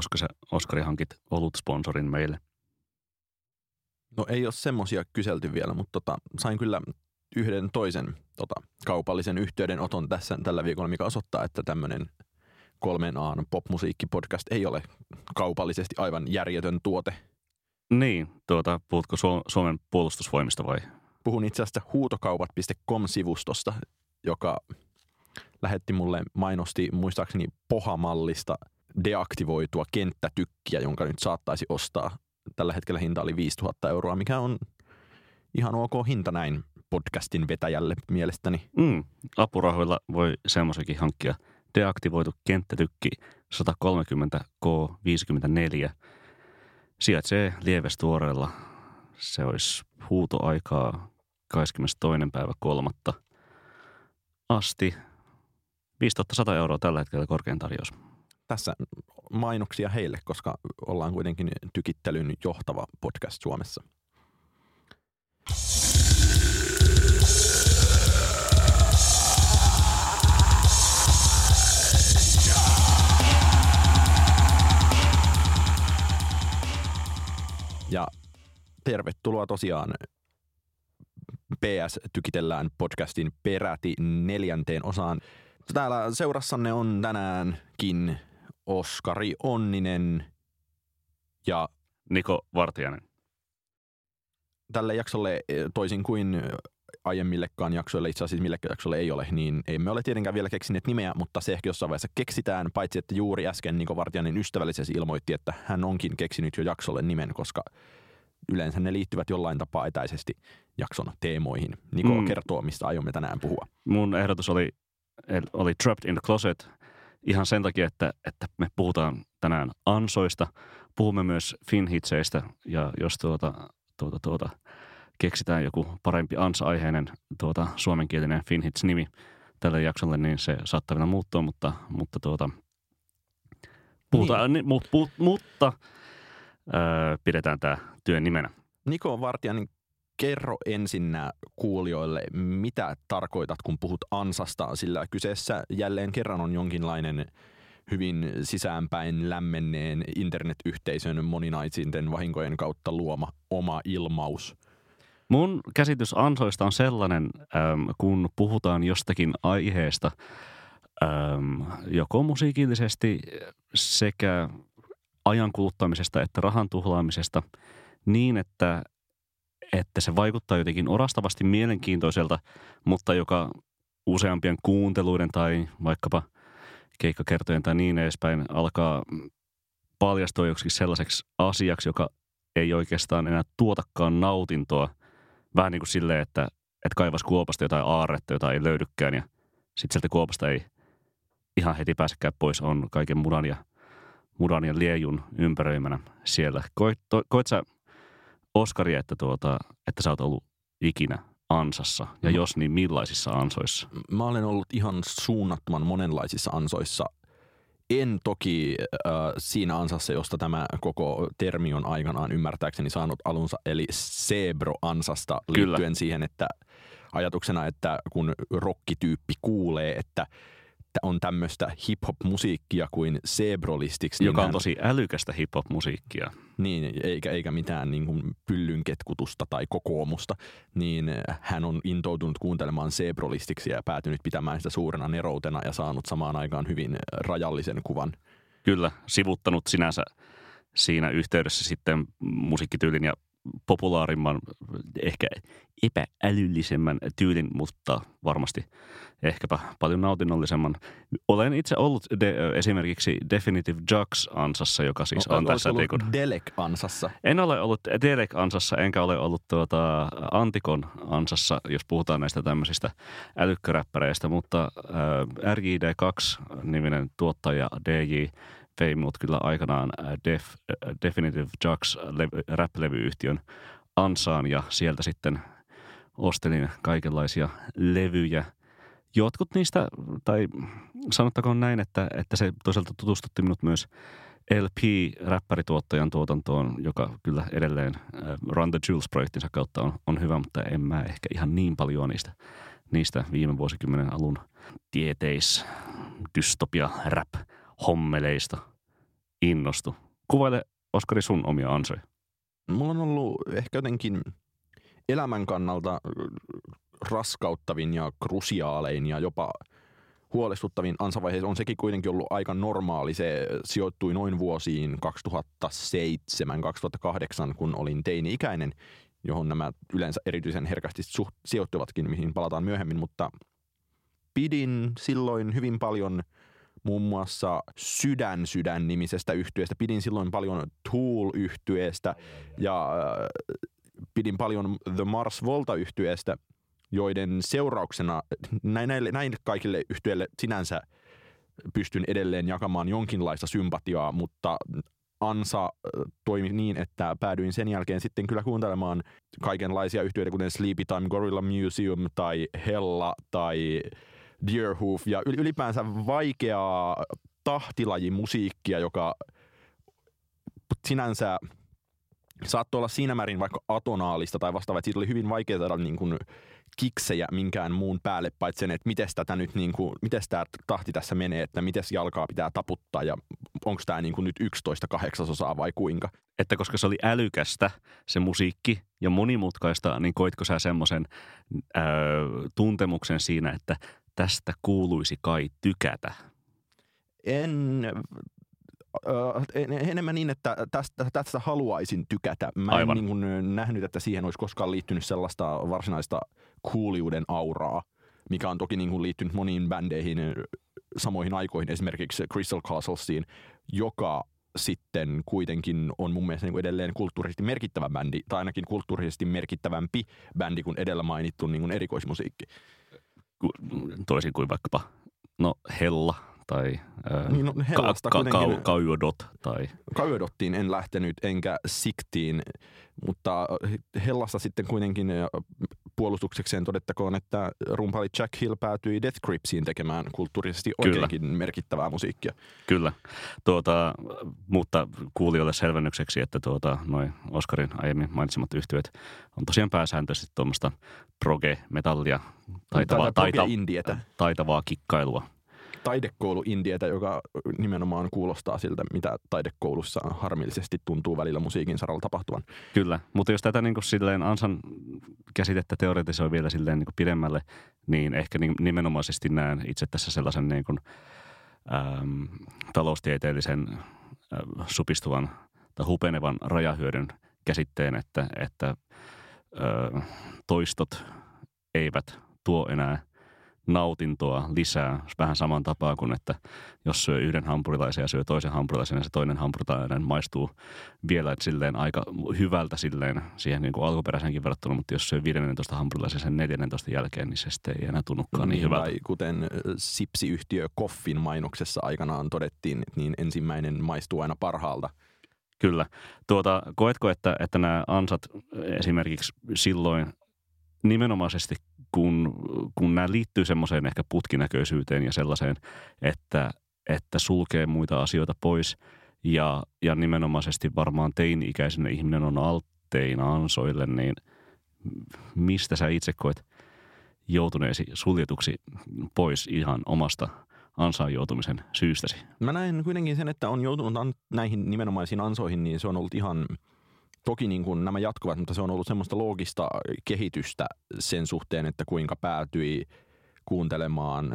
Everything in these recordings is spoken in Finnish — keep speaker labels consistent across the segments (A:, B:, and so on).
A: koska se Oskari hankit olut-sponsorin meille?
B: No ei ole semmoisia kyselty vielä, mutta tota, sain kyllä yhden toisen tota, kaupallisen yhteydenoton tässä tällä viikolla, mikä osoittaa, että tämmöinen kolmen aan popmusiikkipodcast ei ole kaupallisesti aivan järjetön tuote.
A: Niin, tuota, puhutko Suomen puolustusvoimista vai?
B: Puhun itse asiassa huutokaupat.com-sivustosta, joka lähetti mulle, mainosti muistaakseni pohamallista deaktivoitua kenttätykkiä, jonka nyt saattaisi ostaa. Tällä hetkellä hinta oli 5000 euroa, mikä on ihan ok hinta näin podcastin vetäjälle mielestäni.
A: Mm, apurahoilla voi semmoisenkin hankkia. Deaktivoitu kenttätykki 130K54 sijaitsee Lievestuoreella. Se olisi huutoaikaa 22. päivä kolmatta asti. 5100 euroa tällä hetkellä korkein tarjous.
B: Tässä mainoksia heille, koska ollaan kuitenkin tykittelyn johtava podcast Suomessa. Ja tervetuloa tosiaan PS Tykitellään podcastin peräti neljänteen osaan. Täällä seurassanne on tänäänkin Oskari Onninen ja
A: Niko Vartiainen.
B: Tälle jaksolle toisin kuin aiemmillekaan jaksoille, itse asiassa millekään jaksolle ei ole, niin emme ole tietenkään vielä keksineet nimeä, mutta se ehkä jossain vaiheessa keksitään, paitsi että juuri äsken Niko Vartiainen ystävällisesti ilmoitti, että hän onkin keksinyt jo jaksolle nimen, koska yleensä ne liittyvät jollain tapaa etäisesti jakson teemoihin. Niko mm. kertoo, mistä aiomme tänään puhua.
A: Mun ehdotus oli, oli Trapped in the Closet ihan sen takia, että, että me puhutaan tänään ansoista. Puhumme myös finhitseistä ja jos tuota, tuota, tuota, keksitään joku parempi ansa-aiheinen tuota, suomenkielinen finhits-nimi tälle jaksolle, niin se saattaa vielä muuttua, mutta, mutta tuota, puhutaan, niin. Ni, mu, mutta öö, pidetään tämä työn nimenä.
B: Niko Vartiainen, kerro ensin kuulijoille, mitä tarkoitat, kun puhut ansasta, sillä kyseessä jälleen kerran on jonkinlainen hyvin sisäänpäin lämmenneen internetyhteisön moninaisinten vahinkojen kautta luoma oma ilmaus.
A: Mun käsitys ansoista on sellainen, kun puhutaan jostakin aiheesta, joko musiikillisesti sekä ajan kuluttamisesta että rahan tuhlaamisesta niin, että, että se vaikuttaa jotenkin orastavasti mielenkiintoiselta, mutta joka useampien kuunteluiden tai vaikkapa keikkakertojen tai niin edespäin alkaa paljastua joksikin sellaiseksi asiaksi, joka ei oikeastaan enää tuotakaan nautintoa. Vähän niin kuin silleen, että, että kaivas kuopasta jotain aarretta, jota ei löydykään ja sitten sieltä kuopasta ei ihan heti pääsekään pois, on kaiken mudan ja mudan ja liejun ympäröimänä siellä. Koit, to, koit sä, Oskari, että, tuota, että sä oot ollut ikinä ansassa? Ja mm. jos niin, millaisissa ansoissa?
B: Mä olen ollut ihan suunnattoman monenlaisissa ansoissa. En toki äh, siinä ansassa, josta tämä koko termi on aikanaan ymmärtääkseni saanut alunsa, eli Sebro-ansasta liittyen Kyllä. siihen, että ajatuksena, että kun rokkityyppi kuulee, että – on tämmöistä hip-hop-musiikkia kuin Sebrolistiksi.
A: Joka on tosi älykästä hip-hop-musiikkia.
B: Niin, eikä, eikä mitään niin kuin pyllynketkutusta tai kokoomusta. Niin hän on intoutunut kuuntelemaan Sebrolistiksi ja päätynyt pitämään sitä suurena neroutena ja saanut samaan aikaan hyvin rajallisen kuvan.
A: Kyllä, sivuttanut sinänsä siinä yhteydessä sitten musiikkityylin ja populaarimman, ehkä epäälyllisemmän tyylin, mutta varmasti ehkäpä paljon nautinnollisemman. Olen itse ollut de, esimerkiksi Definitive Jux-ansassa, joka siis
B: no,
A: on tässä...
B: Ollut niin Delek-ansassa?
A: En ole ollut Delek-ansassa, enkä ole ollut tuota Antikon ansassa, jos puhutaan näistä tämmöisistä älykkäräppäreistä, mutta äh, RJD2-niminen tuottaja DJ vei mut kyllä aikanaan äh, Def, äh, Definitive Jux rap-levyyhtiön ansaan ja sieltä sitten ostelin kaikenlaisia levyjä. Jotkut niistä, tai sanottakoon näin, että, että se toisaalta tutustutti minut myös LP-räppärituottajan tuotantoon, joka kyllä edelleen äh, Run the Jewels-projektinsa kautta on, on hyvä, mutta en mä ehkä ihan niin paljon niistä, niistä viime vuosikymmenen alun tieteis, dystopia, rap, hommeleista innostu. Kuvaile, Oskari, sun omia ansoja.
B: Mulla on ollut ehkä jotenkin elämän kannalta raskauttavin ja krusiaalein ja jopa huolestuttavin ansavaihe on sekin kuitenkin ollut aika normaali. Se sijoittui noin vuosiin 2007-2008, kun olin teini-ikäinen, johon nämä yleensä erityisen herkästi sijoittuvatkin, mihin palataan myöhemmin, mutta pidin silloin hyvin paljon muun muassa Sydän Sydän nimisestä yhtyeestä. Pidin silloin paljon tool yhtyeestä ja äh, pidin paljon The Mars Volta yhtyeestä joiden seurauksena näille, näille kaikille yhtiöille sinänsä pystyn edelleen jakamaan jonkinlaista sympatiaa, mutta ansa toimi niin, että päädyin sen jälkeen sitten kyllä kuuntelemaan kaikenlaisia yhtiöitä, kuten Sleepy Time, Gorilla Museum tai Hella tai Deerhoof ja ylipäänsä vaikeaa tahtilajimusiikkia, joka sinänsä saattoi olla siinä määrin vaikka atonaalista tai vastaavaa, että siitä oli hyvin vaikea saada niin kuin kiksejä minkään muun päälle, paitsi sen, että miten tätä nyt niin kuin, miten tämä tahti tässä menee, että miten jalkaa pitää taputtaa ja onko tämä niin kuin nyt 11 kahdeksasosaa vai kuinka.
A: Että koska se oli älykästä se musiikki ja monimutkaista, niin koitko sä semmoisen tuntemuksen siinä, että tästä kuuluisi kai tykätä?
B: En enemmän niin, että tästä, tästä haluaisin tykätä. Mä
A: Aivan.
B: en niin kuin nähnyt, että siihen olisi koskaan liittynyt sellaista varsinaista kuuliuden auraa, mikä on toki niin kuin liittynyt moniin bändeihin samoihin aikoihin, esimerkiksi Crystal Castlesiin, joka sitten kuitenkin on mun mielestä niin kuin edelleen kulttuurisesti merkittävä bändi, tai ainakin kulttuurisesti merkittävämpi bändi kuin edellä mainittu niin kuin erikoismusiikki.
A: Toisin kuin vaikkapa, no Hella tai
B: niin, no, ka- ka- ka-
A: Kauodot. Tai...
B: Kauodottiin en lähtenyt, enkä Siktiin, mutta Hellassa sitten kuitenkin puolustuksekseen todettakoon, että rumpali Jack Hill päätyi Death Gripsiin tekemään kulttuurisesti oikeinkin Kyllä. merkittävää musiikkia.
A: Kyllä, tuota, mutta kuulijoille selvennykseksi, että tuota, noin Oskarin aiemmin mainitsemat yhtiöt on tosiaan pääsääntöisesti tuommoista proge-metallia, taitavaa, taita, taitavaa kikkailua
B: taidekoulu Indietä, joka nimenomaan kuulostaa siltä, mitä taidekoulussa harmillisesti tuntuu välillä musiikin saralla tapahtuvan.
A: Kyllä, mutta jos tätä niin kuin silleen ansan käsitettä teoretisoi vielä silleen niin kuin pidemmälle, niin ehkä nimenomaisesti näen itse tässä sellaisen niin kuin, äm, taloustieteellisen äh, supistuvan tai hupenevan rajahyödyn käsitteen, että, että äh, toistot eivät tuo enää nautintoa lisää. Vähän saman tapaa kuin, että jos syö yhden hampurilaisen ja syö toisen hampurilaisen, niin se toinen hampurilainen maistuu vielä silleen aika hyvältä silleen siihen niin kuin alkuperäisenkin verrattuna, mutta jos syö 15 hampurilaisen sen 14 jälkeen, niin se sitten ei enää tunnukaan niin, niin hyvältä. Tai
B: kuten sipsiyhtiö Koffin mainoksessa aikanaan todettiin, niin ensimmäinen maistuu aina parhaalta.
A: Kyllä. Tuota, koetko, että, että nämä ansat esimerkiksi silloin nimenomaisesti kun, kun nämä liittyy semmoiseen ehkä putkinäköisyyteen ja sellaiseen, että, että sulkee muita asioita pois ja, ja nimenomaisesti varmaan teini-ikäisenä ihminen on altteina ansoille, niin mistä sä itse koet joutuneesi suljetuksi pois ihan omasta ansaan joutumisen syystäsi?
B: Mä näen kuitenkin sen, että on joutunut näihin nimenomaisiin ansoihin, niin se on ollut ihan – toki niin kuin nämä jatkuvat, mutta se on ollut semmoista loogista kehitystä sen suhteen, että kuinka päätyi kuuntelemaan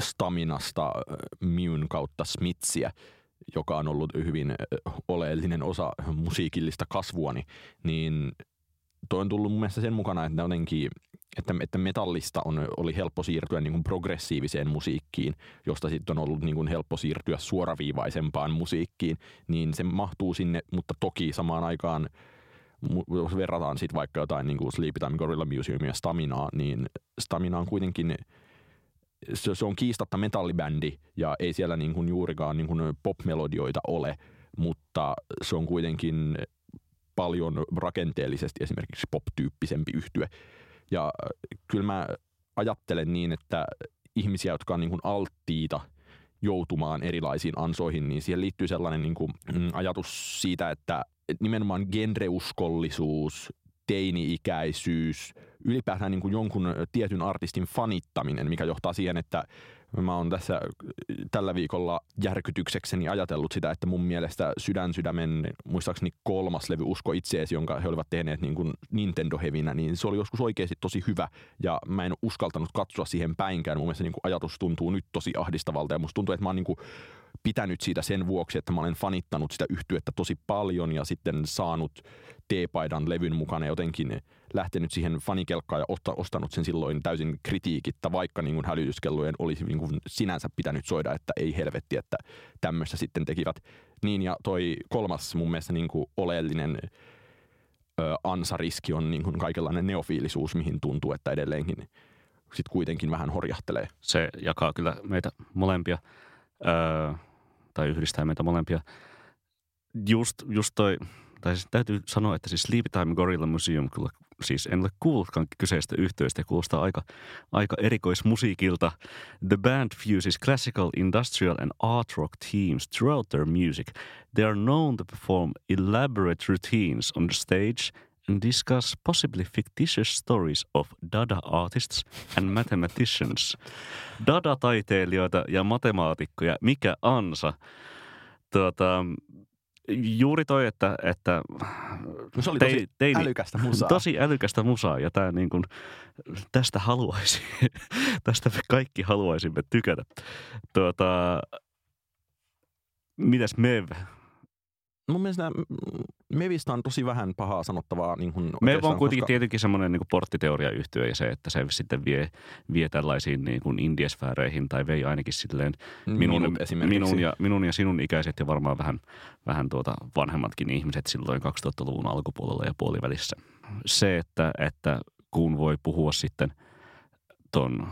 B: Staminasta Myn kautta Smitsiä, joka on ollut hyvin oleellinen osa musiikillista kasvuani, niin toi on tullut mun mielestä sen mukana, että jotenkin että, että metallista on, oli helppo siirtyä niin kuin progressiiviseen musiikkiin, josta sitten on ollut niin kuin helppo siirtyä suoraviivaisempaan musiikkiin, niin se mahtuu sinne, mutta toki samaan aikaan jos verrataan sitten vaikka jotain niin kuin Sleepy Time, Gorilla Museum ja Staminaa, niin Stamina on kuitenkin se, se on kiistatta metallibändi ja ei siellä niin kuin juurikaan niin kuin popmelodioita ole, mutta se on kuitenkin paljon rakenteellisesti esimerkiksi pop-tyyppisempi yhtye. Ja äh, kyllä mä ajattelen niin, että ihmisiä, jotka on niin kuin alttiita joutumaan erilaisiin ansoihin, niin siihen liittyy sellainen niin kuin mm, ajatus siitä, että nimenomaan genreuskollisuus, teini-ikäisyys, ylipäätään niin kuin jonkun tietyn artistin fanittaminen, mikä johtaa siihen, että mä oon tässä tällä viikolla järkytyksekseni ajatellut sitä, että mun mielestä Sydän sydämen, muistaakseni kolmas levy Usko itseesi, jonka he olivat tehneet niin kuin Nintendo hevinä, niin se oli joskus oikeasti tosi hyvä ja mä en uskaltanut katsoa siihen päinkään. Mun mielestä niin kuin ajatus tuntuu nyt tosi ahdistavalta ja musta tuntuu, että mä oon niin kuin pitänyt siitä sen vuoksi, että mä olen fanittanut sitä yhtyettä tosi paljon ja sitten saanut T-paidan levyn mukana jotenkin lähtenyt siihen fanikelkkaan ja ostanut sen silloin täysin kritiikitta, vaikka niin kuin hälytyskellojen olisi niin kuin sinänsä pitänyt soida, että ei helvetti, että tämmöistä sitten tekivät. Niin ja toi kolmas mun mielestä niin kuin oleellinen ö, ansariski on niin kuin kaikenlainen neofiilisuus, mihin tuntuu, että edelleenkin sitten kuitenkin vähän horjahtelee.
A: Se jakaa kyllä meitä molempia, öö, tai yhdistää meitä molempia. Just, just toi, tai siis täytyy sanoa, että siis Sleepy Gorilla Museum kyllä siis en ole kuullutkaan kyseistä yhteystä kuulostaa aika, aika erikoismusiikilta. The band fuses classical, industrial and art rock themes throughout their music. They are known to perform elaborate routines on the stage and discuss possibly fictitious stories of Dada artists and mathematicians. Dada-taiteilijoita ja matemaatikkoja, mikä ansa. Tuota, juuri toi, että, että
B: no se oli tosi tei, teini, älykästä musaa.
A: Tosi älykästä musaa ja tää niin kuin, tästä haluaisi, tästä me kaikki haluaisimme tykätä. Tuota, mitäs Mev?
B: Mun mielestä Mevistä on tosi vähän pahaa sanottavaa. Niin kuin
A: Mev on kuitenkin koska... tietenkin semmoinen niin porttiteoria yhtyö ja se, että se sitten vie, vie tällaisiin niin kuin indiesfääreihin tai vei ainakin silleen minun, minun, minun, ja, minun ja sinun ikäiset ja varmaan vähän, vähän tuota vanhemmatkin ihmiset silloin 2000-luvun alkupuolella ja puolivälissä. Se, että, että kun voi puhua sitten – ton,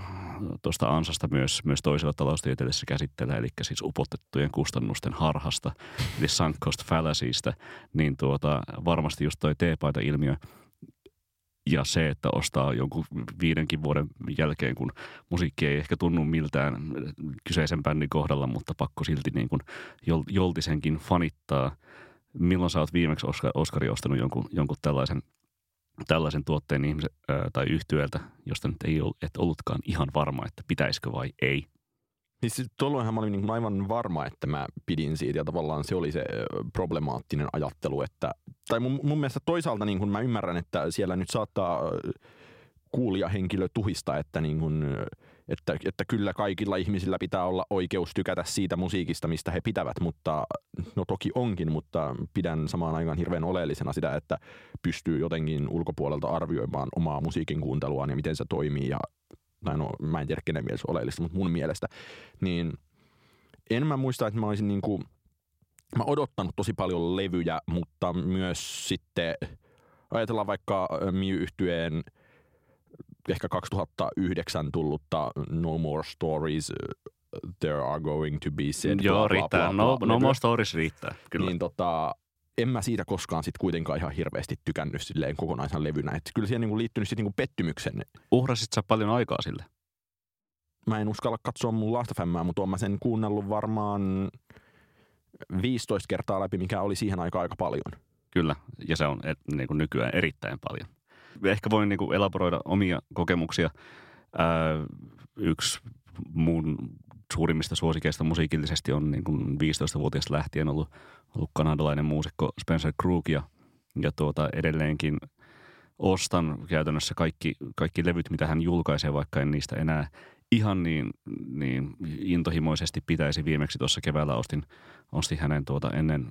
A: tuosta ansasta myös, myös toisella taloustieteellisessä käsitteellä, eli siis upotettujen kustannusten harhasta, eli sunk cost fallacyista, niin tuota, varmasti just toi T-paita-ilmiö ja se, että ostaa jonkun viidenkin vuoden jälkeen, kun musiikki ei ehkä tunnu miltään kyseisen bändin kohdalla, mutta pakko silti niin kuin joltisenkin fanittaa. Milloin sä oot viimeksi Oskari ostanut jonkun, jonkun tällaisen – tällaisen tuotteen ihmisen, tai yhtiöltä, josta nyt ei ollut, et ollutkaan ihan varma, että pitäisikö vai ei.
B: Siis tuolloinhan mä olin niin aivan varma, että mä pidin siitä ja tavallaan se oli se problemaattinen ajattelu, että, tai mun, mun mielestä toisaalta niin mä ymmärrän, että siellä nyt saattaa kuulijahenkilö tuhista, että niin kuin, että, että kyllä kaikilla ihmisillä pitää olla oikeus tykätä siitä musiikista, mistä he pitävät, mutta no toki onkin, mutta pidän samaan aikaan hirveän oleellisena sitä, että pystyy jotenkin ulkopuolelta arvioimaan omaa musiikin kuunteluaan ja miten se toimii ja tai no, mä en tiedä kenen mielestä oleellista, mutta mun mielestä, niin en mä muista, että mä olisin niin kuin, mä odottanut tosi paljon levyjä, mutta myös sitten ajatellaan vaikka Miu-yhtyeen – ehkä 2009 tullutta No More Stories, There Are Going to Be Said.
A: Joo, bla, riittää. Bla, bla, no, bla, no More Stories riittää, kyllä.
B: Niin tota, en mä siitä koskaan sit kuitenkaan ihan hirveästi tykännyt silleen kokonaisen levynä. Et kyllä siihen niinku liittynyt sit niinku pettymyksen.
A: Uhrasit sä paljon aikaa sille?
B: Mä en uskalla katsoa mun Lastafemmää, mutta oon mä sen kuunnellut varmaan 15 kertaa läpi, mikä oli siihen aikaan aika paljon.
A: Kyllä, ja se on et, niin kuin nykyään erittäin paljon ehkä voin niin kuin elaboroida omia kokemuksia. Ää, yksi mun suurimmista suosikeista musiikillisesti on niin kuin 15-vuotiaasta lähtien ollut, ollut kanadalainen muusikko Spencer Krug ja, ja tuota, edelleenkin ostan käytännössä kaikki, kaikki levyt, mitä hän julkaisee, vaikka en niistä enää ihan niin, niin intohimoisesti pitäisi. Viimeksi tuossa keväällä ostin, ostin hänen tuota ennen,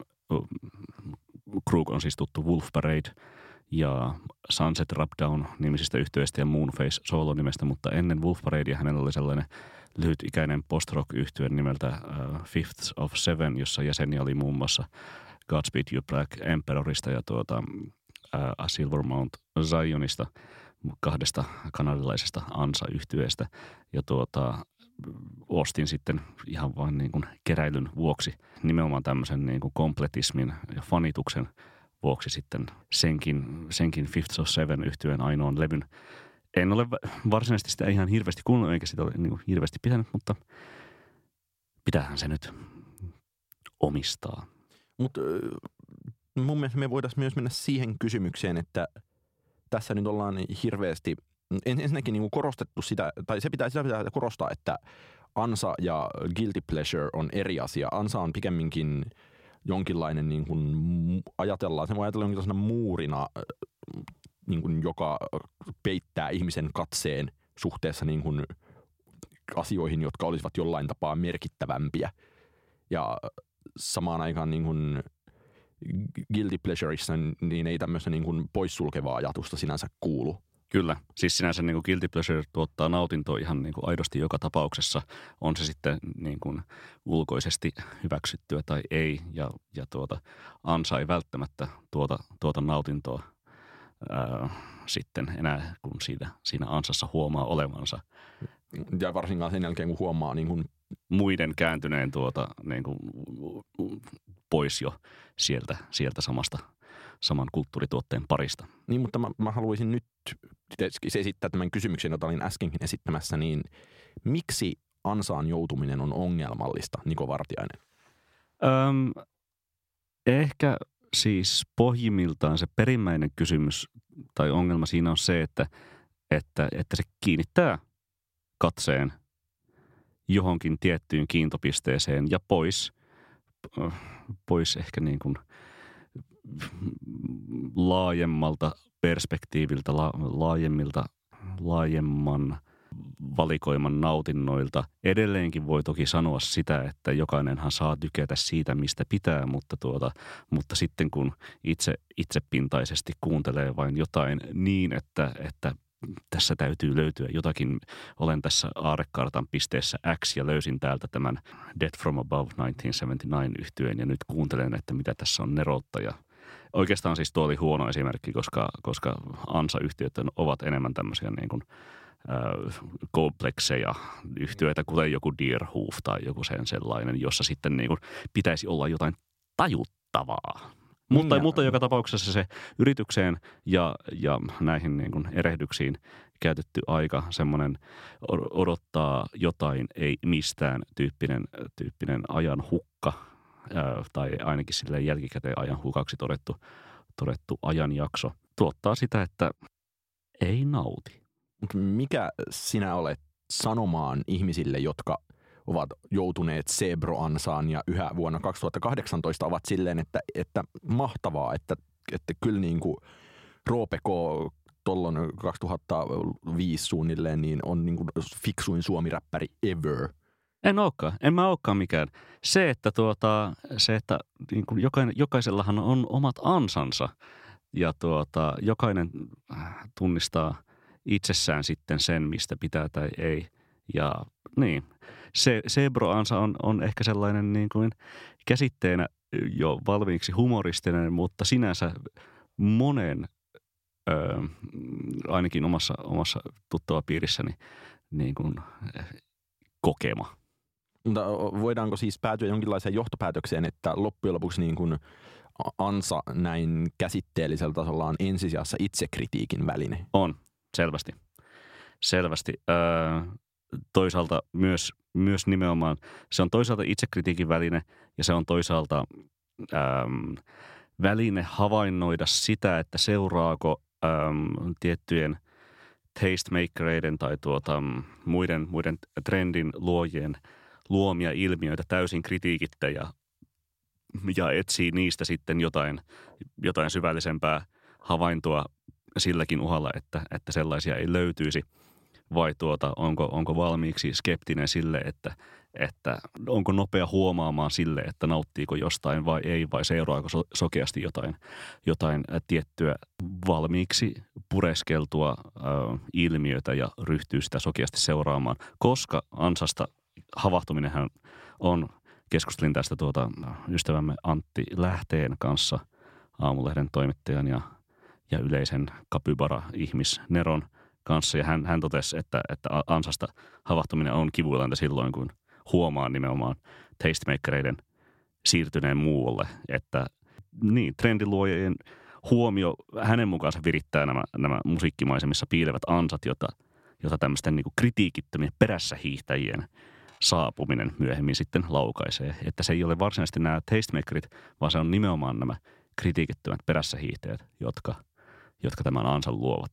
A: Krug on siis tuttu Wolf Parade – ja Sunset Rapdown nimisistä yhtyeistä ja Moonface solo nimestä, mutta ennen Wolf Paradea hänellä oli sellainen lyhytikäinen post-rock yhtye nimeltä uh, Fifths of Seven, jossa jäseniä oli muun muassa Godspeed You Black Emperorista ja tuota, uh, A Silver Mount Zionista, kahdesta kanadilaisesta ansa-yhtyeestä. Ja tuota, ostin sitten ihan vain niin kuin keräilyn vuoksi nimenomaan tämmöisen niin kuin kompletismin ja fanituksen – vuoksi sitten senkin, senkin Fifth of Seven yhtyeen ainoan levyn. En ole varsinaisesti sitä ihan hirveästi kuunnellut, eikä sitä ole niin hirveästi pitänyt, mutta pitäähän se nyt omistaa.
B: Mutta mun mielestä me voitaisiin myös mennä siihen kysymykseen, että tässä nyt ollaan hirveästi ensinnäkin niin korostettu sitä, tai se pitää, sitä pitää korostaa, että ansa ja guilty pleasure on eri asia. Ansa on pikemminkin jonkinlainen, niin kuin, ajatellaan, se voi ajatella jonkinlaisena muurina, niin kuin, joka peittää ihmisen katseen suhteessa niin kuin, asioihin, jotka olisivat jollain tapaa merkittävämpiä. Ja samaan aikaan niin kuin, guilty pleasureissa niin ei tämmöistä niin kuin poissulkevaa ajatusta sinänsä kuulu.
A: Kyllä, siis sinänsä niin kuin guilty pleasure tuottaa nautintoa ihan niin kuin aidosti joka tapauksessa, on se sitten niin kuin ulkoisesti hyväksyttyä tai ei, ja, ja tuota, ansa ei välttämättä tuota, tuota nautintoa ää, sitten enää, kun siinä, siinä ansassa huomaa olevansa.
B: Ja varsinkaan sen jälkeen, kun huomaa niin kuin
A: muiden kääntyneen tuota, niin kuin, pois jo sieltä, sieltä samasta saman kulttuurituotteen parista.
B: Niin, mutta mä, mä haluaisin nyt esittää tämän kysymyksen, jota olin äskenkin esittämässä, niin miksi ansaan joutuminen on ongelmallista, Niko Vartiainen?
A: Öm, ehkä siis pohjimmiltaan se perimmäinen kysymys tai ongelma siinä on se, että, että, että se kiinnittää katseen johonkin tiettyyn kiintopisteeseen ja pois, pois ehkä niin kuin – laajemmalta perspektiiviltä, la, laajemmilta, laajemman valikoiman nautinnoilta. Edelleenkin voi toki sanoa sitä, että jokainenhan saa tykätä siitä, mistä pitää, mutta, tuota, mutta sitten kun itse itsepintaisesti kuuntelee vain jotain niin, että, että tässä täytyy löytyä jotakin. Olen tässä aarekartan pisteessä X ja löysin täältä tämän Death from Above 1979 yhtyeen ja nyt kuuntelen, että mitä tässä on neroutta ja Oikeastaan siis tuo oli huono esimerkki, koska, koska ANSA-yhtiöt ovat enemmän tämmöisiä niin kuin, komplekseja yhtiöitä, kuten joku Deerhoof tai joku sen sellainen, jossa sitten niin kuin pitäisi olla jotain tajuttavaa. Mutta, mm, mutta joka tapauksessa se yritykseen ja, ja näihin niin kuin erehdyksiin käytetty aika, semmoinen odottaa jotain, ei mistään tyyppinen, tyyppinen ajan hukka – tai ainakin sille jälkikäteen ajan hukaksi todettu, todettu ajanjakso, tuottaa sitä, että ei nauti.
B: Mutta mikä sinä olet sanomaan ihmisille, jotka ovat joutuneet Sebro-ansaan ja yhä vuonna 2018 ovat silleen, että, että mahtavaa, että, että kyllä niin kuin Roope K. tuolloin 2005 suunnilleen niin on niin kuin fiksuin suomiräppäri ever –
A: en olekaan. En mä olekaan mikään. Se, että, tuota, se, että niin kuin jokainen, jokaisellahan on omat ansansa ja tuota, jokainen äh, tunnistaa itsessään sitten sen, mistä pitää tai ei. Ja niin, se Sebro-ansa on, on ehkä sellainen niin kuin käsitteenä jo valmiiksi humoristinen, mutta sinänsä monen, ö, ainakin omassa, omassa tuttavapiirissäni, niin kuin, kokema.
B: Mutta voidaanko siis päätyä jonkinlaiseen johtopäätökseen, että loppujen lopuksi niin kuin ansa näin käsitteellisellä tasolla on ensisijassa itsekritiikin väline?
A: On, selvästi. Selvästi. Öö, toisaalta myös, myös nimenomaan, se on toisaalta itsekritiikin väline ja se on toisaalta öö, väline havainnoida sitä, että seuraako öö, tiettyjen tastemakereiden tai tuota, muiden, muiden trendin luojien – luomia ilmiöitä täysin kritiikittä ja, ja etsii niistä sitten jotain, jotain syvällisempää havaintoa silläkin uhalla, että, että sellaisia ei löytyisi. Vai tuota, onko, onko valmiiksi skeptinen sille, että, että onko nopea huomaamaan sille, että nauttiiko jostain vai ei, vai seuraako so, sokeasti jotain, jotain tiettyä valmiiksi pureskeltua ö, ilmiötä ja ryhtyy sitä sokeasti seuraamaan, koska ansasta havahtuminenhan on, keskustelin tästä tuota ystävämme Antti Lähteen kanssa, aamulehden toimittajan ja, ja yleisen kapybara-ihmis Neron kanssa. Ja hän, hän totesi, että, että ansasta havahtuminen on kivuilanta silloin, kun huomaa nimenomaan tastemakereiden siirtyneen muualle. Että niin, trendiluojien huomio hänen mukaansa virittää nämä, nämä musiikkimaisemissa piilevät ansat, jota, jota tämmöisten niin kritiikittömien perässä hiihtäjien – saapuminen myöhemmin sitten laukaisee. Että se ei ole varsinaisesti nämä tastemakerit, vaan se on nimenomaan nämä kritiikittömät perässä hiihtäjät, jotka, jotka tämän ansan luovat.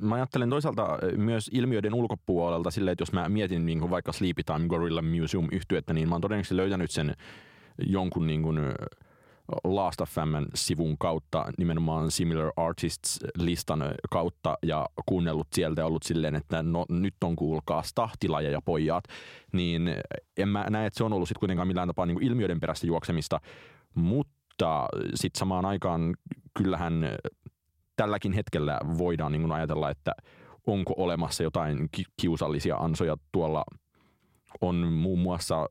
B: mä ajattelen toisaalta myös ilmiöiden ulkopuolelta silleen, että jos mä mietin niin vaikka Sleepy Time Gorilla Museum yhtyettä, niin mä oon todennäköisesti löytänyt sen jonkun niin kuin Last of sivun kautta, nimenomaan Similar Artists-listan kautta ja kuunnellut sieltä ja ollut silleen, että no nyt on kuulkaa tahtilaja ja pojat, niin en mä näe, että se on ollut sitten kuitenkaan millään tapaa niin ilmiöiden perässä juoksemista, mutta sitten samaan aikaan kyllähän tälläkin hetkellä voidaan niin ajatella, että onko olemassa jotain kiusallisia ansoja tuolla on muun muassa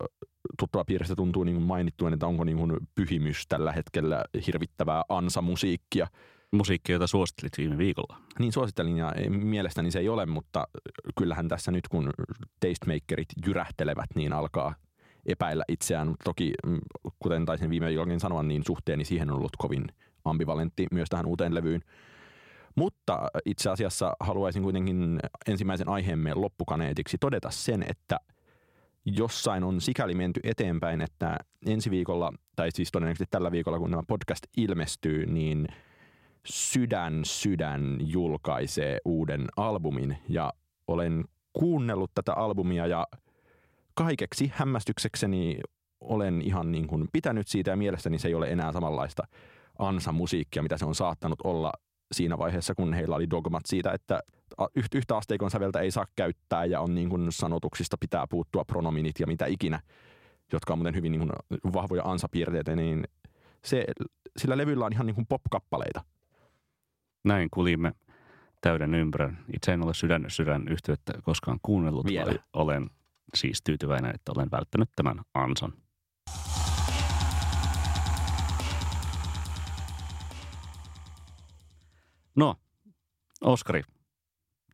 B: tuttua piiristä tuntuu niin mainittu, että onko niin kuin pyhimys tällä hetkellä hirvittävää ansamusiikkia.
A: Musiikkia, jota suosittelit viime viikolla.
B: Niin suosittelin ja mielestäni se ei ole, mutta kyllähän tässä nyt kun tastemakerit jyrähtelevät, niin alkaa epäillä itseään. Toki, mm, kuten taisin viime viikollakin sanoa, niin suhteeni siihen on ollut kovin ambivalentti myös tähän uuteen levyyn. Mutta itse asiassa haluaisin kuitenkin ensimmäisen aiheemme loppukaneetiksi todeta sen, että – jossain on sikäli menty eteenpäin, että ensi viikolla, tai siis todennäköisesti tällä viikolla, kun tämä podcast ilmestyy, niin Sydän Sydän julkaisee uuden albumin. Ja olen kuunnellut tätä albumia ja kaikeksi hämmästyksekseni olen ihan niin kuin pitänyt siitä ja mielestäni se ei ole enää samanlaista ansa-musiikkia, mitä se on saattanut olla siinä vaiheessa, kun heillä oli dogmat siitä, että yhtä asteikon säveltä ei saa käyttää ja on niin kuin sanotuksista pitää puuttua pronominit ja mitä ikinä, jotka on muuten hyvin niin kuin vahvoja ansapiirteitä, niin se, sillä levyllä on ihan niin kuin pop-kappaleita.
A: Näin kulimme täyden ympärän. Itse en ole sydän sydän yhteyttä koskaan kuunnellut.
B: Vielä.
A: Olen siis tyytyväinen, että olen välttänyt tämän ansan. No, Oskari,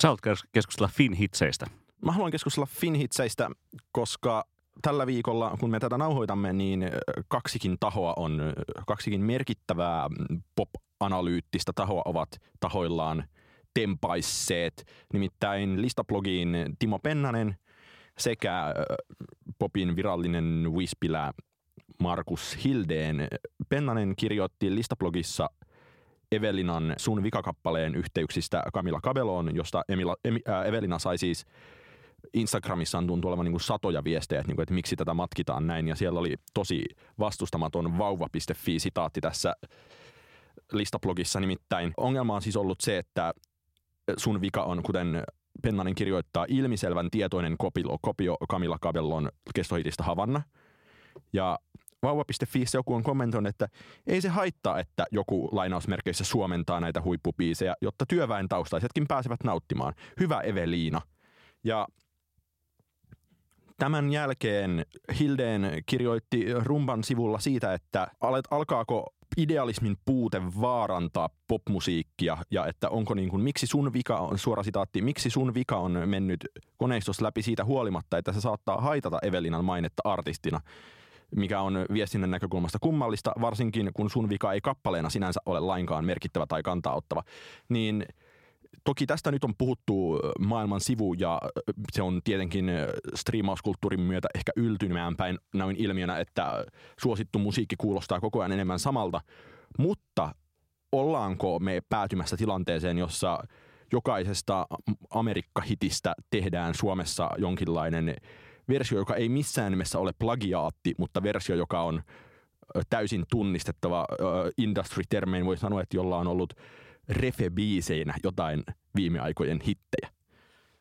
A: sä haluat keskustella Finhitseistä.
B: Mä haluan keskustella Finhitseistä, koska tällä viikolla, kun me tätä nauhoitamme, niin kaksikin tahoa on, kaksikin merkittävää pop-analyyttistä tahoa ovat tahoillaan tempaisseet. Nimittäin listablogiin Timo Pennanen sekä popin virallinen Wispilä Markus Hildeen. Pennanen kirjoitti listablogissa – Evelinan Sun vikakappaleen yhteyksistä Camilla Cabelloon, josta Emila, Emi, äh, Evelina sai siis Instagramissaan tuntuu olevan niin satoja viestejä, että, niin kuin, että miksi tätä matkitaan näin. Ja siellä oli tosi vastustamaton vauva.fi-sitaatti tässä listablogissa. Nimittäin ongelma on siis ollut se, että sun vika on, kuten Pennanen kirjoittaa, ilmiselvän tietoinen kopio, kopio Camilla Cabellon kestohitistä Havanna. Ja vauva.fi joku on kommentoinut, että ei se haittaa, että joku lainausmerkeissä suomentaa näitä huippupiisejä, jotta työväen taustaisetkin pääsevät nauttimaan. Hyvä Eveliina. Ja tämän jälkeen Hildeen kirjoitti Rumban sivulla siitä, että alkaako idealismin puute vaarantaa popmusiikkia ja että onko niin kuin, miksi sun vika on, suora sitaatti, miksi sun vika on mennyt koneistossa läpi siitä huolimatta, että se saattaa haitata Evelinan mainetta artistina mikä on viestinnän näkökulmasta kummallista, varsinkin kun sun vika ei kappaleena sinänsä ole lainkaan merkittävä tai kantaa ottava, niin Toki tästä nyt on puhuttu maailman sivu ja se on tietenkin striimauskulttuurin myötä ehkä yltymään päin näin ilmiönä, että suosittu musiikki kuulostaa koko ajan enemmän samalta. Mutta ollaanko me päätymässä tilanteeseen, jossa jokaisesta Amerikka-hitistä tehdään Suomessa jonkinlainen versio, joka ei missään nimessä ole plagiaatti, mutta versio, joka on täysin tunnistettava industry-termein, voi sanoa, että jolla on ollut refe-biiseinä jotain viime aikojen hittejä.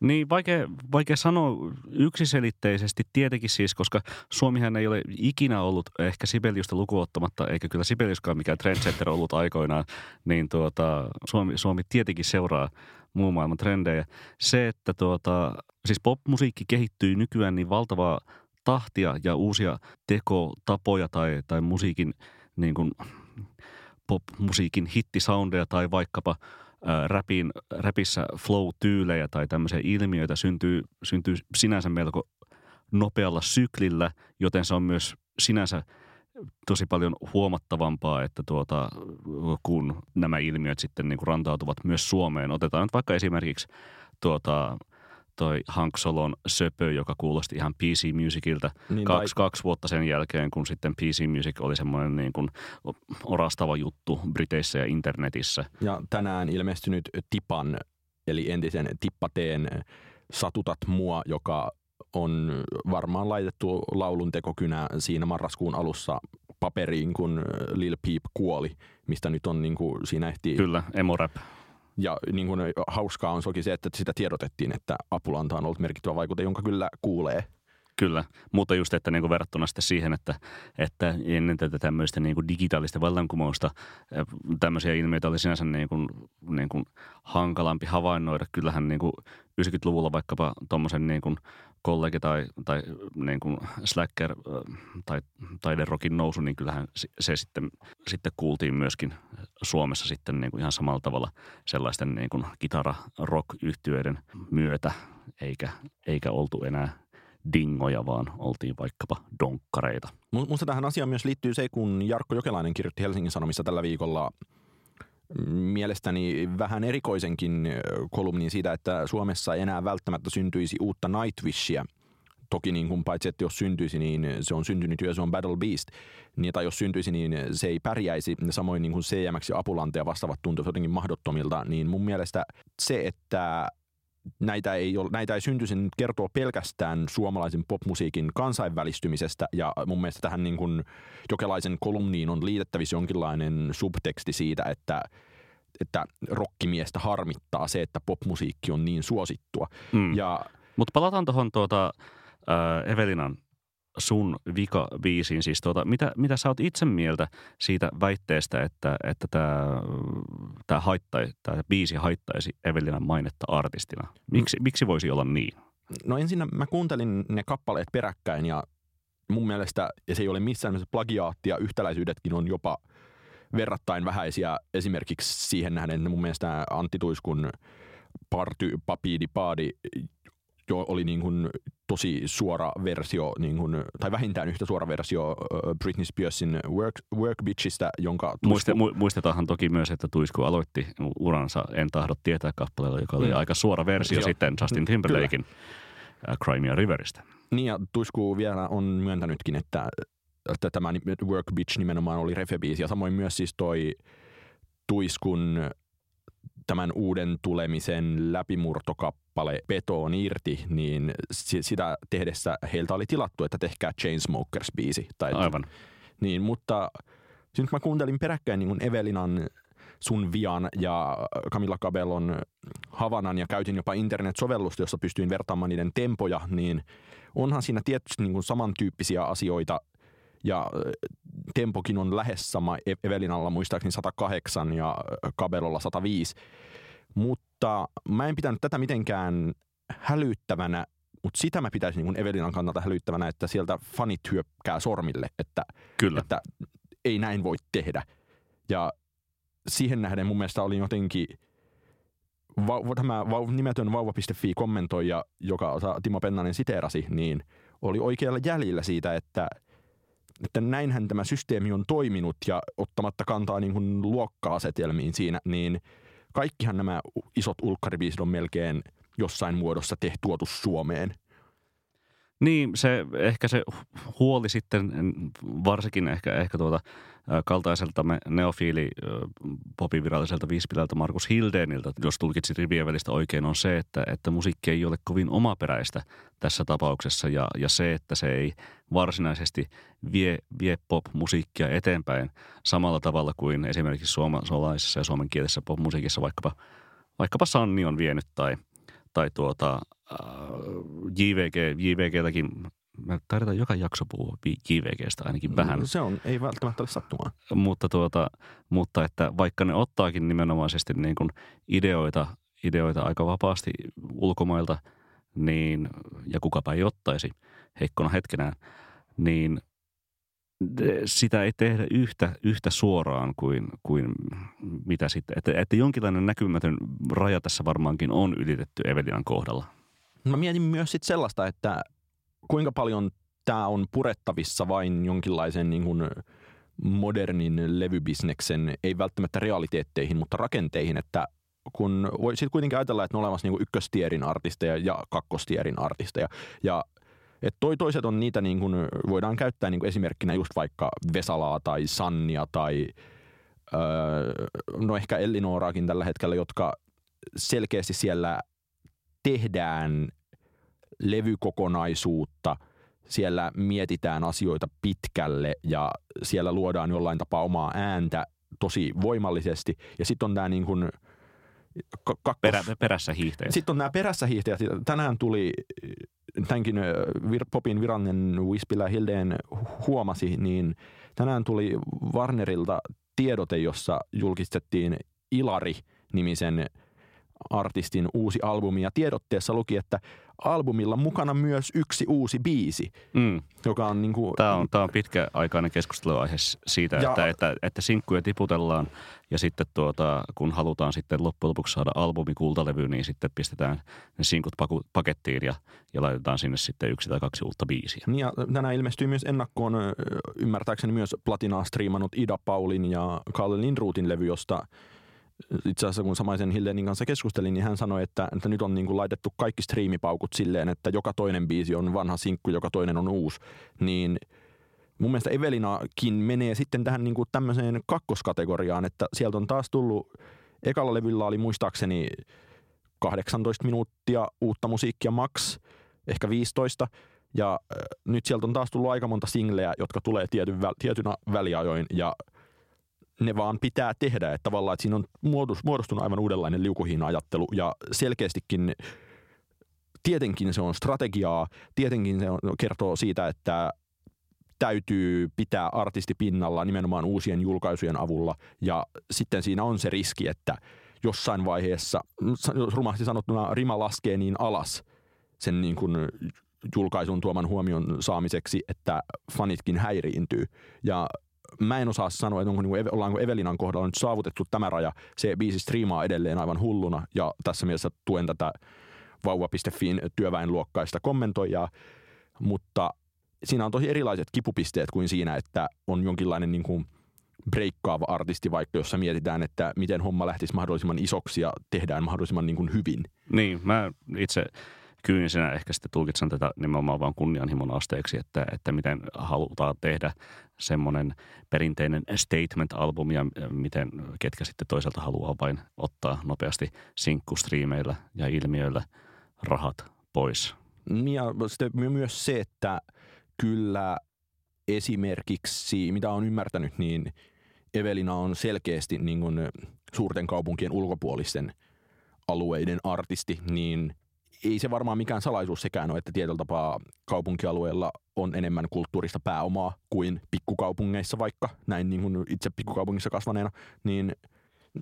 A: Niin, vaikea, vaikea sanoa yksiselitteisesti tietenkin siis, koska Suomihan ei ole ikinä ollut ehkä Sibeliusta lukuottamatta, eikä kyllä Sibeliuskaan mikään trendsetter ollut aikoinaan, niin tuota, Suomi, Suomi tietenkin seuraa muun maailman trendejä. Se, että tuota, siis popmusiikki kehittyy nykyään niin valtavaa tahtia ja uusia tekotapoja tai, tai musiikin niin kuin popmusiikin hittisoundeja tai vaikkapa ää, rapin, rapissä flow-tyylejä tai tämmöisiä ilmiöitä syntyy, syntyy sinänsä melko nopealla syklillä, joten se on myös sinänsä tosi paljon huomattavampaa, että tuota, kun nämä ilmiöt sitten niin kuin rantautuvat myös Suomeen. Otetaan nyt vaikka esimerkiksi tuota, toi Hank Solon söpö, joka kuulosti ihan PC Musicilta niin, kaksi, tai... kaksi vuotta sen jälkeen, kun sitten PC Music oli semmoinen niin kuin orastava juttu Briteissä ja internetissä.
B: Ja tänään ilmestynyt Tipan eli entisen tippateen Satutat mua, joka on varmaan laitettu laulun tekokynä siinä marraskuun alussa paperiin, kun Lil Peep kuoli, mistä nyt on niin kuin, siinä ehti...
A: Kyllä, emorap.
B: Ja niin kuin, hauskaa on soki se, että sitä tiedotettiin, että Apulanta on ollut merkittävä vaikute, jonka kyllä kuulee.
A: Kyllä, mutta just, että niin kuin verrattuna sitten siihen, että, että ennen tätä tämmöistä niin kuin digitaalista vallankumousta tämmöisiä ilmiöitä oli sinänsä niin kuin, niin kuin hankalampi havainnoida. Kyllähän niin kuin 90-luvulla vaikkapa tuommoisen niin kuin kollegi tai, tai niin kuin slacker tai taiderokin nousu, niin kyllähän se sitten, sitten kuultiin myöskin Suomessa sitten niin kuin ihan samalla tavalla sellaisten niin kuin kitara-rock-yhtiöiden myötä, eikä, eikä oltu enää dingoja, vaan oltiin vaikkapa donkkareita.
B: Minusta tähän asiaan myös liittyy se, kun Jarkko Jokelainen kirjoitti Helsingin Sanomissa tällä viikolla mielestäni vähän erikoisenkin kolumnin siitä, että Suomessa ei enää välttämättä syntyisi uutta Nightwishia. Toki niin kuin paitsi, että jos syntyisi, niin se on syntynyt jo, se on Battle Beast. Niin, tai jos syntyisi, niin se ei pärjäisi. Samoin niin kuin CMX ja Apulante ja vastaavat tuntuisivat jotenkin mahdottomilta. Niin mun mielestä se, että näitä ei, ole, näitä ei syntyisi, niin kertoo pelkästään suomalaisen popmusiikin kansainvälistymisestä ja mun mielestä tähän niin kuin jokelaisen kolumniin on liitettävissä jonkinlainen subteksti siitä, että että rokkimiestä harmittaa se, että popmusiikki on niin suosittua.
A: Mm. Ja, Mutta palataan tuohon tuota, äh, Evelinan sun vika-biisiin. Siis tuota, mitä, mitä sä oot itse mieltä siitä väitteestä, että, että tämä tää haittai, tää biisi haittaisi Evelinan mainetta artistina? Miksi, mm. miksi voisi olla niin?
B: No ensin mä kuuntelin ne kappaleet peräkkäin ja mun mielestä, ja se ei ole missään nimessä plagiaattia, yhtäläisyydetkin on jopa verrattain vähäisiä esimerkiksi siihen nähden, mun mielestä Antti Tuiskun Party Papidi Paadi jo oli niin kuin tosi suora versio, niin kuin, tai vähintään yhtä suora versio Britney Spearsin Work, Work Bitchistä, jonka...
A: Tuisku... Muiste, mu, muistetaanhan toki myös, että Tuisku aloitti uransa En tahdo tietää kappaleella, joka oli mm. aika suora versio Joo. sitten Justin Timberlakein Kyllä. Crimea Riveristä.
B: Niin ja Tuisku vielä on myöntänytkin, että, että tämä Work Bitch nimenomaan oli refebiisi ja samoin myös siis toi Tuiskun tämän uuden tulemisen läpimurtokappale Petoon irti, niin sitä tehdessä heiltä oli tilattu, että tehkää Chainsmokers-biisi. Tai,
A: Aivan.
B: Niin, mutta nyt mä kuuntelin peräkkäin niin Evelinan Sun Vian ja Camilla Cabellon Havanan ja käytin jopa internet-sovellusta, jossa pystyin vertaamaan niiden tempoja, niin onhan siinä tietysti niin kuin samantyyppisiä asioita ja tempokin on lähes sama e- Evelinalla muistaakseni 108 ja Cabellolla 105. Mutta mä en pitänyt tätä mitenkään hälyttävänä, mutta sitä mä pitäisin niin Evelinan kannalta hälyttävänä, että sieltä fanit hyökkää sormille, että,
A: Kyllä.
B: että ei näin voi tehdä. Ja siihen nähden mun mielestä oli jotenkin va- tämä va- nimetön vauva.fi kommentoija, joka Timo Pennanen siteerasi, niin oli oikealla jäljellä siitä, että – että näinhän tämä systeemi on toiminut ja ottamatta kantaa niin kuin luokka-asetelmiin siinä, niin kaikkihan nämä isot ulkkaribiisit on melkein jossain muodossa tehty tuotu Suomeen.
A: Niin, se, ehkä se huoli sitten, varsinkin ehkä, ehkä tuota, kaltaiselta neofiili popiviralliselta viispilältä Markus Hildeniltä, jos tulkitsit rivien välistä oikein, on se, että, että musiikki ei ole kovin omaperäistä tässä tapauksessa. Ja, ja se, että se ei varsinaisesti vie, vie pop-musiikkia eteenpäin samalla tavalla kuin esimerkiksi suomalaisessa ja suomenkielisessä pop-musiikissa vaikkapa, vaikkapa Sanni on vienyt tai, tai tuota, JVG, JVGlläkin me taidetaan joka jakso puhua JVGstä ainakin mm, vähän.
B: Se on, ei välttämättä ole sattumaa.
A: Mutta, tuota, mutta että vaikka ne ottaakin nimenomaisesti niin kuin ideoita, ideoita aika vapaasti ulkomailta, niin, ja kukapa ei ottaisi heikkona hetkenään, niin sitä ei tehdä yhtä, yhtä suoraan kuin, kuin mitä sitten. Että, että jonkinlainen näkymätön raja tässä varmaankin on ylitetty Evelinan kohdalla.
B: Mä mietin myös sit sellaista, että kuinka paljon tämä on purettavissa vain jonkinlaisen niin kuin modernin levybisneksen, ei välttämättä realiteetteihin, mutta rakenteihin, että kun voi sitten kuitenkin ajatella, että on olemassa niin ykköstierin artisteja ja kakkostierin artisteja. Ja että toi toiset on niitä, niin kuin voidaan käyttää niin kuin esimerkkinä just vaikka Vesalaa tai Sannia tai öö, no ehkä Ellinoraakin tällä hetkellä, jotka selkeästi siellä tehdään levykokonaisuutta, siellä mietitään asioita pitkälle ja siellä luodaan jollain tapaa omaa ääntä tosi voimallisesti. Ja sitten on tämä niin kuin
A: kakkos... Perä, perässä hiihtäjät.
B: Sitten on nämä perässä hiihtäjät. Tänään tuli, tämänkin vir, Popin virannen Wispilä Hildeen huomasi, niin tänään tuli Warnerilta tiedote, jossa julkistettiin Ilari-nimisen artistin uusi albumi. Ja tiedotteessa luki, että albumilla mukana myös yksi uusi biisi, mm. joka on niin kuin...
A: Tämä on, tämä on pitkäaikainen keskusteluaihe siitä, ja, että, että, että sinkkuja tiputellaan ja sitten tuota, kun halutaan sitten loppujen lopuksi saada albumi kultalevy, niin sitten pistetään ne sinkut paku, pakettiin ja, ja laitetaan sinne sitten yksi tai kaksi uutta biisiä.
B: Niin ja tänään ilmestyy myös ennakkoon ymmärtääkseni myös platinaa striimannut Ida Paulin ja Carl Lindruutin levy, josta itse asiassa kun samaisen Hildenin kanssa keskustelin, niin hän sanoi, että, että nyt on niin kuin laitettu kaikki striimipaukut silleen, että joka toinen biisi on vanha sinkku, joka toinen on uusi. Niin mun mielestä Evelinakin menee sitten tähän niin kuin tämmöiseen kakkoskategoriaan, että sieltä on taas tullut, ekalla levyllä oli muistaakseni 18 minuuttia uutta musiikkia max, ehkä 15, ja nyt sieltä on taas tullut aika monta singleä, jotka tulee tietyn, tietynä väliajoin, ja ne vaan pitää tehdä. Että tavallaan, että siinä on muodostunut aivan uudenlainen liukuhiina-ajattelu ja selkeästikin tietenkin se on strategiaa, tietenkin se on, kertoo siitä, että täytyy pitää artisti pinnalla nimenomaan uusien julkaisujen avulla ja sitten siinä on se riski, että jossain vaiheessa, rumasti sanottuna rima laskee niin alas sen niin kuin julkaisun tuoman huomion saamiseksi, että fanitkin häiriintyy. Ja mä en osaa sanoa, että onko, niin kuin, ollaanko Evelinan kohdalla nyt saavutettu tämä raja. Se biisi striimaa edelleen aivan hulluna ja tässä mielessä tuen tätä vauva.fin työväenluokkaista kommentoijaa, mutta siinä on tosi erilaiset kipupisteet kuin siinä, että on jonkinlainen niin kuin breikkaava artisti, vaikka jossa mietitään, että miten homma lähtisi mahdollisimman isoksi ja tehdään mahdollisimman niin kuin hyvin.
A: Niin, mä itse kyynisenä ehkä sitten tulkitsen tätä nimenomaan vain kunnianhimon asteeksi, että, että miten halutaan tehdä semmoinen perinteinen statement-albumi ja miten ketkä sitten toisaalta haluaa vain ottaa nopeasti sinkkustriimeillä ja ilmiöillä rahat pois.
B: Ja sitten myös se, että kyllä esimerkiksi, mitä on ymmärtänyt, niin Evelina on selkeästi niin kuin suurten kaupunkien ulkopuolisten alueiden artisti, niin – ei se varmaan mikään salaisuus sekään ole, että tietyllä tapaa kaupunkialueella on enemmän kulttuurista pääomaa kuin pikkukaupungeissa vaikka, näin niin kuin itse pikkukaupungissa kasvaneena, niin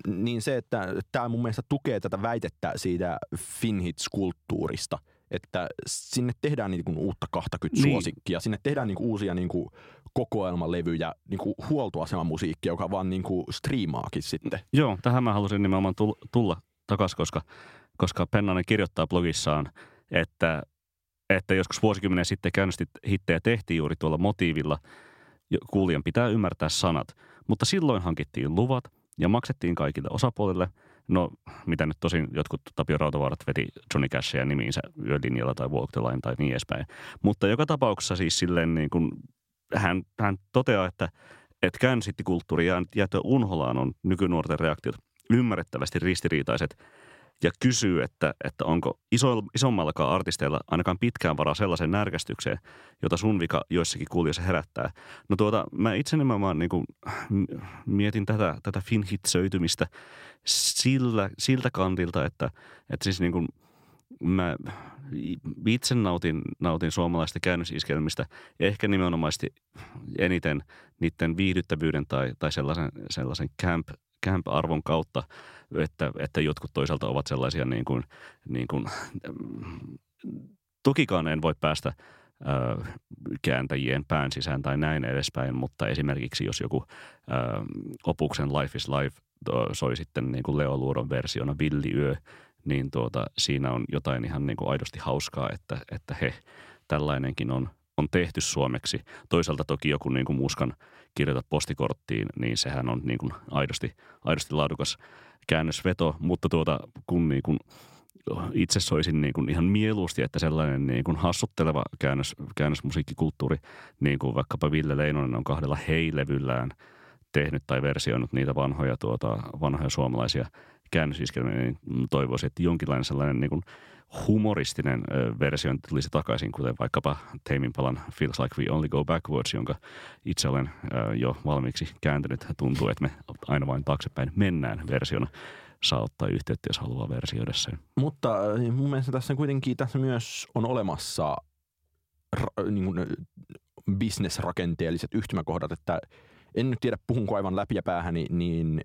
B: niin se, että tämä mun mielestä tukee tätä väitettä siitä Finhits-kulttuurista, että sinne tehdään niin kuin uutta 20 niin. suosikkia, sinne tehdään niin kuin uusia niin kuin kokoelmalevyjä, niin kuin huoltoaseman musiikkia, joka vaan niin kuin striimaakin sitten.
A: Joo, tähän mä halusin nimenomaan tulla takaisin, koska koska Pennanen kirjoittaa blogissaan, että, että joskus vuosikymmenen sitten käynnisti hittejä tehtiin juuri tuolla motiivilla. Kuulijan pitää ymmärtää sanat, mutta silloin hankittiin luvat ja maksettiin kaikille osapuolille. No, mitä nyt tosin jotkut Tapio Rautavaarat veti Johnny Cashia nimiinsä yölinjalla tai Walk the Line tai niin edespäin. Mutta joka tapauksessa siis silleen niin kuin hän, hän toteaa, että, että käänsittikulttuuri ja jätö unholaan on nykynuorten reaktiot ymmärrettävästi ristiriitaiset – ja kysyy, että, että onko iso, isommallakaan artisteilla ainakaan pitkään varaa sellaisen närkästykseen, jota sun vika joissakin kuulijoissa herättää. No tuota, mä itse nimenomaan niin kuin, mietin tätä, tätä finhitsöitymistä sillä, siltä kantilta, että, että siis niin kuin, mä itse nautin, nautin suomalaista käännösiskelmistä ehkä nimenomaisesti eniten niiden viihdyttävyyden tai, tai sellaisen, sellaisen camp, camp-arvon kautta – että, että jotkut toisaalta ovat sellaisia niin kuin, niin kuin tokikaan en voi päästä kääntäjien pään sisään tai näin edespäin, mutta esimerkiksi jos joku ö, Opuksen Life is Life soi sitten niin kuin Leo Luuron versiona Yö, niin tuota, siinä on jotain ihan niin kuin aidosti hauskaa, että, että he, tällainenkin on, on tehty suomeksi. Toisaalta toki joku niin kuin muskan kirjoita postikorttiin, niin sehän on niin kuin aidosti, aidosti laadukas käännösveto, mutta tuota, kun niin kuin itse soisin niin kuin ihan mieluusti, että sellainen niin kuin hassutteleva käännös, käännösmusiikkikulttuuri, niin kuin vaikkapa Ville Leinonen on kahdella hei-levyllään tehnyt tai versioinut niitä vanhoja, tuota, vanhoja suomalaisia käännösiskelmiä, niin toivoisin, että jonkinlainen sellainen niin kuin humoristinen versio tulisi takaisin, kuten vaikkapa Tame Palan Feels Like We Only Go Backwards, jonka itse olen jo valmiiksi kääntänyt. Tuntuu, että me aina vain taaksepäin mennään versiona saa ottaa yhteyttä, jos haluaa versioida sen.
B: Mutta mun mielestä tässä kuitenkin tässä myös on olemassa ra- niin kuin, bisnesrakenteelliset yhtymäkohdat, että en nyt tiedä puhunko aivan läpi ja päähäni, niin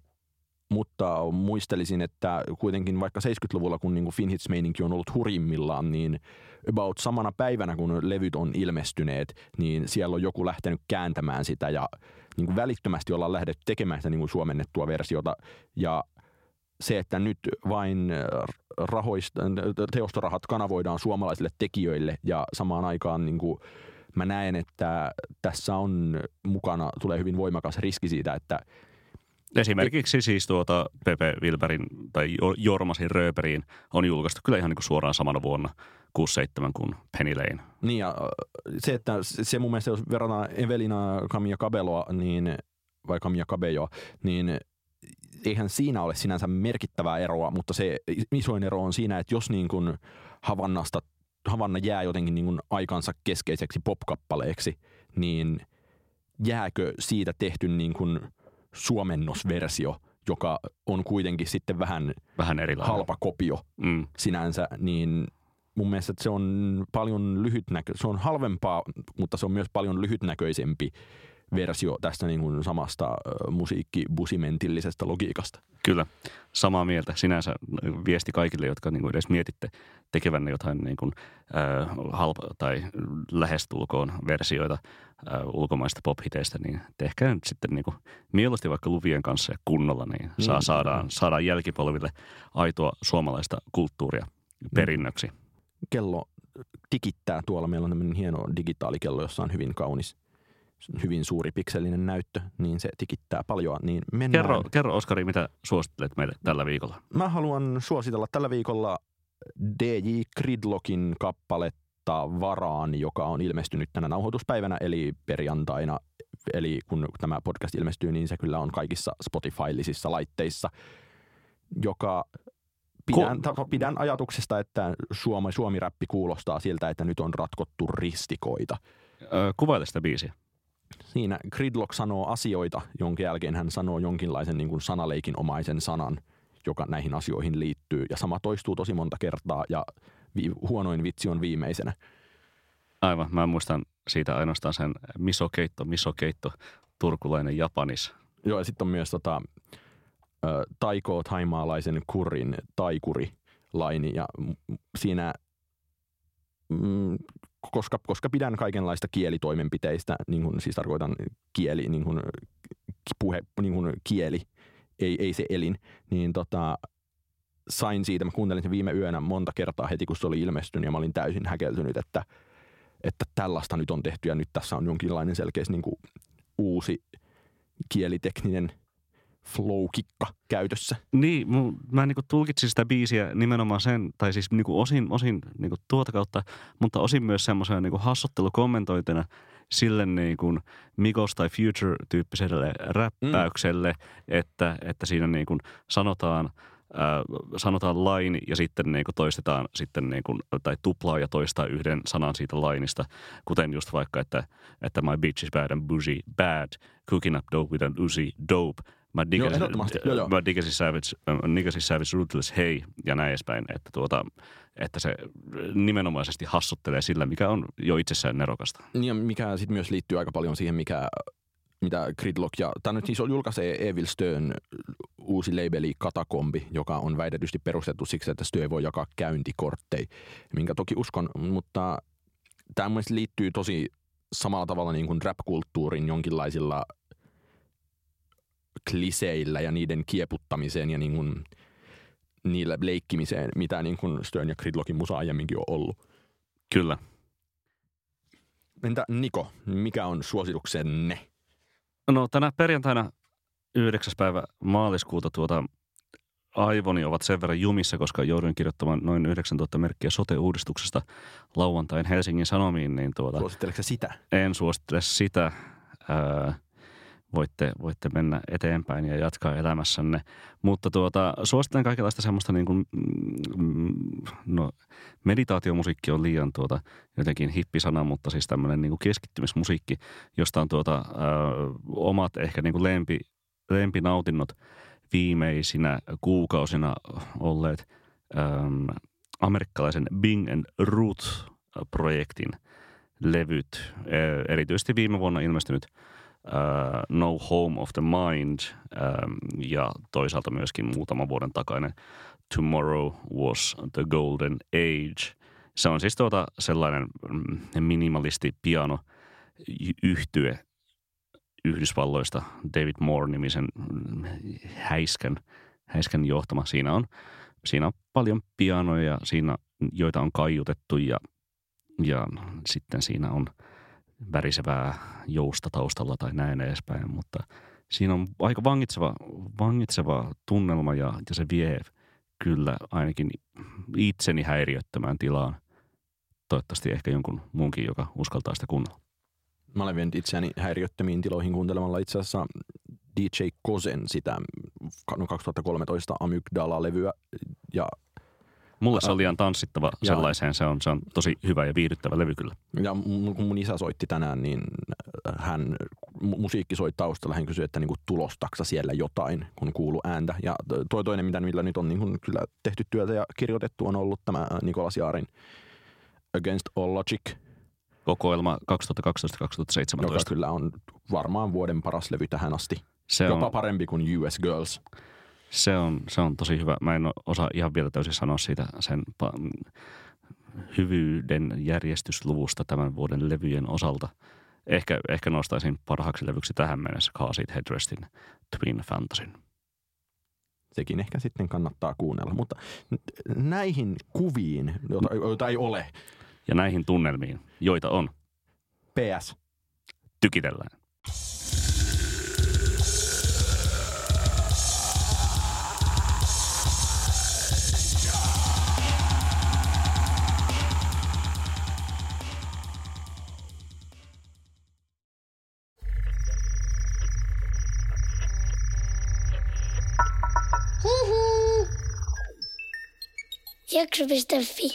B: mutta muistelisin, että kuitenkin vaikka 70-luvulla, kun niin Finhits-meininki on ollut hurimmillaan, niin about samana päivänä, kun levyt on ilmestyneet, niin siellä on joku lähtenyt kääntämään sitä ja niin kuin välittömästi ollaan lähdetty tekemään sitä niin kuin suomennettua versiota. Ja se, että nyt vain rahoista, teostorahat kanavoidaan suomalaisille tekijöille ja samaan aikaan niin kuin mä näen, että tässä on mukana, tulee hyvin voimakas riski siitä, että
A: Esimerkiksi siis tuota Pepe Wilberin tai Jormasin Rööperiin on julkaistu kyllä ihan niin kuin suoraan samana vuonna 67 kuin Penny Lane.
B: Niin ja se, että se mun mielestä jos verrataan Evelina Camilla Cabelloa, niin, vai Camilla Cabelloa, niin eihän siinä ole sinänsä merkittävää eroa, mutta se isoin ero on siinä, että jos niin kuin Havannasta, Havanna jää jotenkin niin kuin aikansa keskeiseksi popkappaleeksi, niin jääkö siitä tehty niin kuin suomennosversio, joka on kuitenkin sitten vähän,
A: vähän erilainen.
B: halpa kopio mm. sinänsä, niin mun mielestä se on paljon lyhytnäkö, se on halvempaa, mutta se on myös paljon lyhytnäköisempi versio tästä niin kuin samasta musiikkibusimentillisestä logiikasta.
A: Kyllä, samaa mieltä. Sinänsä viesti kaikille, jotka niin kuin edes mietitte tekevänne jotain niin kuin, äh, halpa tai lähestulkoon versioita äh, ulkomaista pophiteistä, niin tehkää nyt sitten niin kuin, mieluusti vaikka luvien kanssa ja kunnolla, niin saa, mm. saadaan, saadaan jälkipolville aitoa suomalaista kulttuuria perinnöksi.
B: Kello tikittää tuolla. Meillä on tämmöinen hieno digitaalikello, jossa on hyvin kaunis – hyvin suuri pikselinen näyttö, niin se tikittää paljon. Niin mennään.
A: Kerro, kerro Oskari, mitä suosittelet meille tällä viikolla?
B: Mä haluan suositella tällä viikolla DJ Gridlockin kappaletta Varaan, joka on ilmestynyt tänä nauhoituspäivänä, eli perjantaina. Eli kun tämä podcast ilmestyy, niin se kyllä on kaikissa Spotify-lisissa laitteissa, joka pidän, Ko- pidän ajatuksesta, että Suomi, Suomi-räppi kuulostaa siltä, että nyt on ratkottu ristikoita.
A: kuvaile sitä biisiä
B: siinä Gridlock sanoo asioita, jonka jälkeen hän sanoo jonkinlaisen niin kuin sanaleikin omaisen sanan, joka näihin asioihin liittyy. Ja sama toistuu tosi monta kertaa ja vi- huonoin vitsi on viimeisenä.
A: Aivan, mä muistan siitä ainoastaan sen misokeitto, misokeitto, turkulainen japanis.
B: Joo, ja sitten on myös tota, taikoo taimaalaisen kurin taikuri laini, ja siinä mm, koska, koska pidän kaikenlaista kielitoimenpiteistä, niin kuin, siis tarkoitan kieli, niin kuin, puhe, niin kuin kieli, ei, ei se elin, niin tota, sain siitä, mä kuuntelin sen viime yönä monta kertaa heti, kun se oli ilmestynyt ja mä olin täysin häkeltynyt, että, että tällaista nyt on tehty ja nyt tässä on jonkinlainen selkeästi niin kuin uusi kielitekninen flow-kikka käytössä.
A: Niin, mä niin tulkitsin sitä biisiä nimenomaan sen, tai siis niin osin, osin niin tuota kautta, mutta osin myös semmoisena niin hassottelukommentoitina sille niin kuin Migos tai Future-tyyppiselle räppäykselle, mm. että, että siinä niin kuin sanotaan – Äh, sanotaan line ja sitten niin kuin toistetaan sitten niin kuin, tai tuplaa ja toistaa yhden sanan siitä lainista, kuten just vaikka, että, että my bitch is bad and bougie, bad, cooking up dope with an Uzi, dope, Mä digasin, joo, joo, mä digasin Savage, digasin Savage Ruthless Hey ja näin edespäin, että, tuota, että se nimenomaisesti hassuttelee sillä, mikä on jo itsessään nerokasta.
B: Niin ja mikä sitten myös liittyy aika paljon siihen, mikä mitä Gridlock ja tämä nyt siis julkaisee Evil Stön uusi labeli Katakombi, joka on väitetysti perustettu siksi, että Stö voi jakaa käyntikortteja, minkä toki uskon, mutta tämä liittyy tosi samalla tavalla niin kuin rap-kulttuurin jonkinlaisilla kliseillä ja niiden kieputtamiseen ja niin kuin niillä leikkimiseen, mitä niin kuin Stern ja Gridlockin musa aiemminkin on ollut.
A: Kyllä.
B: Entä Niko, mikä on suosituksenne?
A: No tänä perjantaina 9. päivä maaliskuuta tuota aivoni ovat sen verran jumissa, koska jouduin kirjoittamaan noin 9000 merkkiä sote-uudistuksesta lauantain Helsingin Sanomiin. Niin tuota,
B: Suositteleksä sitä?
A: En suosittele sitä. Ää, voitte, voitte mennä eteenpäin ja jatkaa elämässänne. Mutta tuota, suosittelen kaikenlaista semmoista niin kuin, mm, no, meditaatiomusiikki on liian tuota, jotenkin hippisana, mutta siis tämmöinen niin kuin keskittymismusiikki, josta on tuota, ö, omat ehkä niin kuin lempi, lempinautinnot viimeisinä kuukausina olleet ö, amerikkalaisen Bing and Roots-projektin levyt, erityisesti viime vuonna ilmestynyt – uh, No Home of the Mind um, ja toisaalta myöskin muutaman vuoden takainen Tomorrow was the Golden Age. Se on siis tuota sellainen mm, minimalisti piano yhtye Yhdysvalloista David Moore-nimisen mm, häiskän, häiskän johtama. Siinä on, siinä on paljon pianoja, siinä, joita on kaiutettu ja, ja sitten siinä on – värisevää jousta taustalla tai näin edespäin, mutta siinä on aika vangitseva, vangitseva tunnelma ja, ja se vie kyllä ainakin itseni häiriöttömään tilaan. Toivottavasti ehkä jonkun muunkin, joka uskaltaa sitä kuunnella.
B: Mä olen vienyt itseäni häiriöttömiin tiloihin kuuntelemalla itse asiassa DJ Kosen sitä 2013 Amygdala-levyä ja
A: Mulle se on liian tanssittava ja, sellaiseen. Se on, se on tosi hyvä ja viihdyttävä levy kyllä.
B: Ja kun mun isä soitti tänään, niin hän musiikki soi taustalla. Hän kysyi, että niin kuin tulostaksa siellä jotain, kun kuuluu ääntä. Ja tuo toinen, mitä millä nyt on niin kuin kyllä tehty työtä ja kirjoitettu, on ollut tämä Nikolas Jaarin Against All Logic.
A: Kokoelma 2012-2017. Joka
B: kyllä on varmaan vuoden paras levy tähän asti. Se Jopa on... parempi kuin US Girls.
A: Se on, se on tosi hyvä. Mä en osaa ihan vielä täysin sanoa siitä sen hyvyyden järjestysluvusta tämän vuoden levyjen osalta. Ehkä, ehkä nostaisin parhaaksi levyksi tähän mennessä Kaasit Headrestin Twin Fantasyn.
B: Sekin ehkä sitten kannattaa kuunnella, mutta näihin kuviin, joita, joita ei ole.
A: Ja näihin tunnelmiin, joita on.
B: PS.
A: Tykitellään.
C: Jakso.fi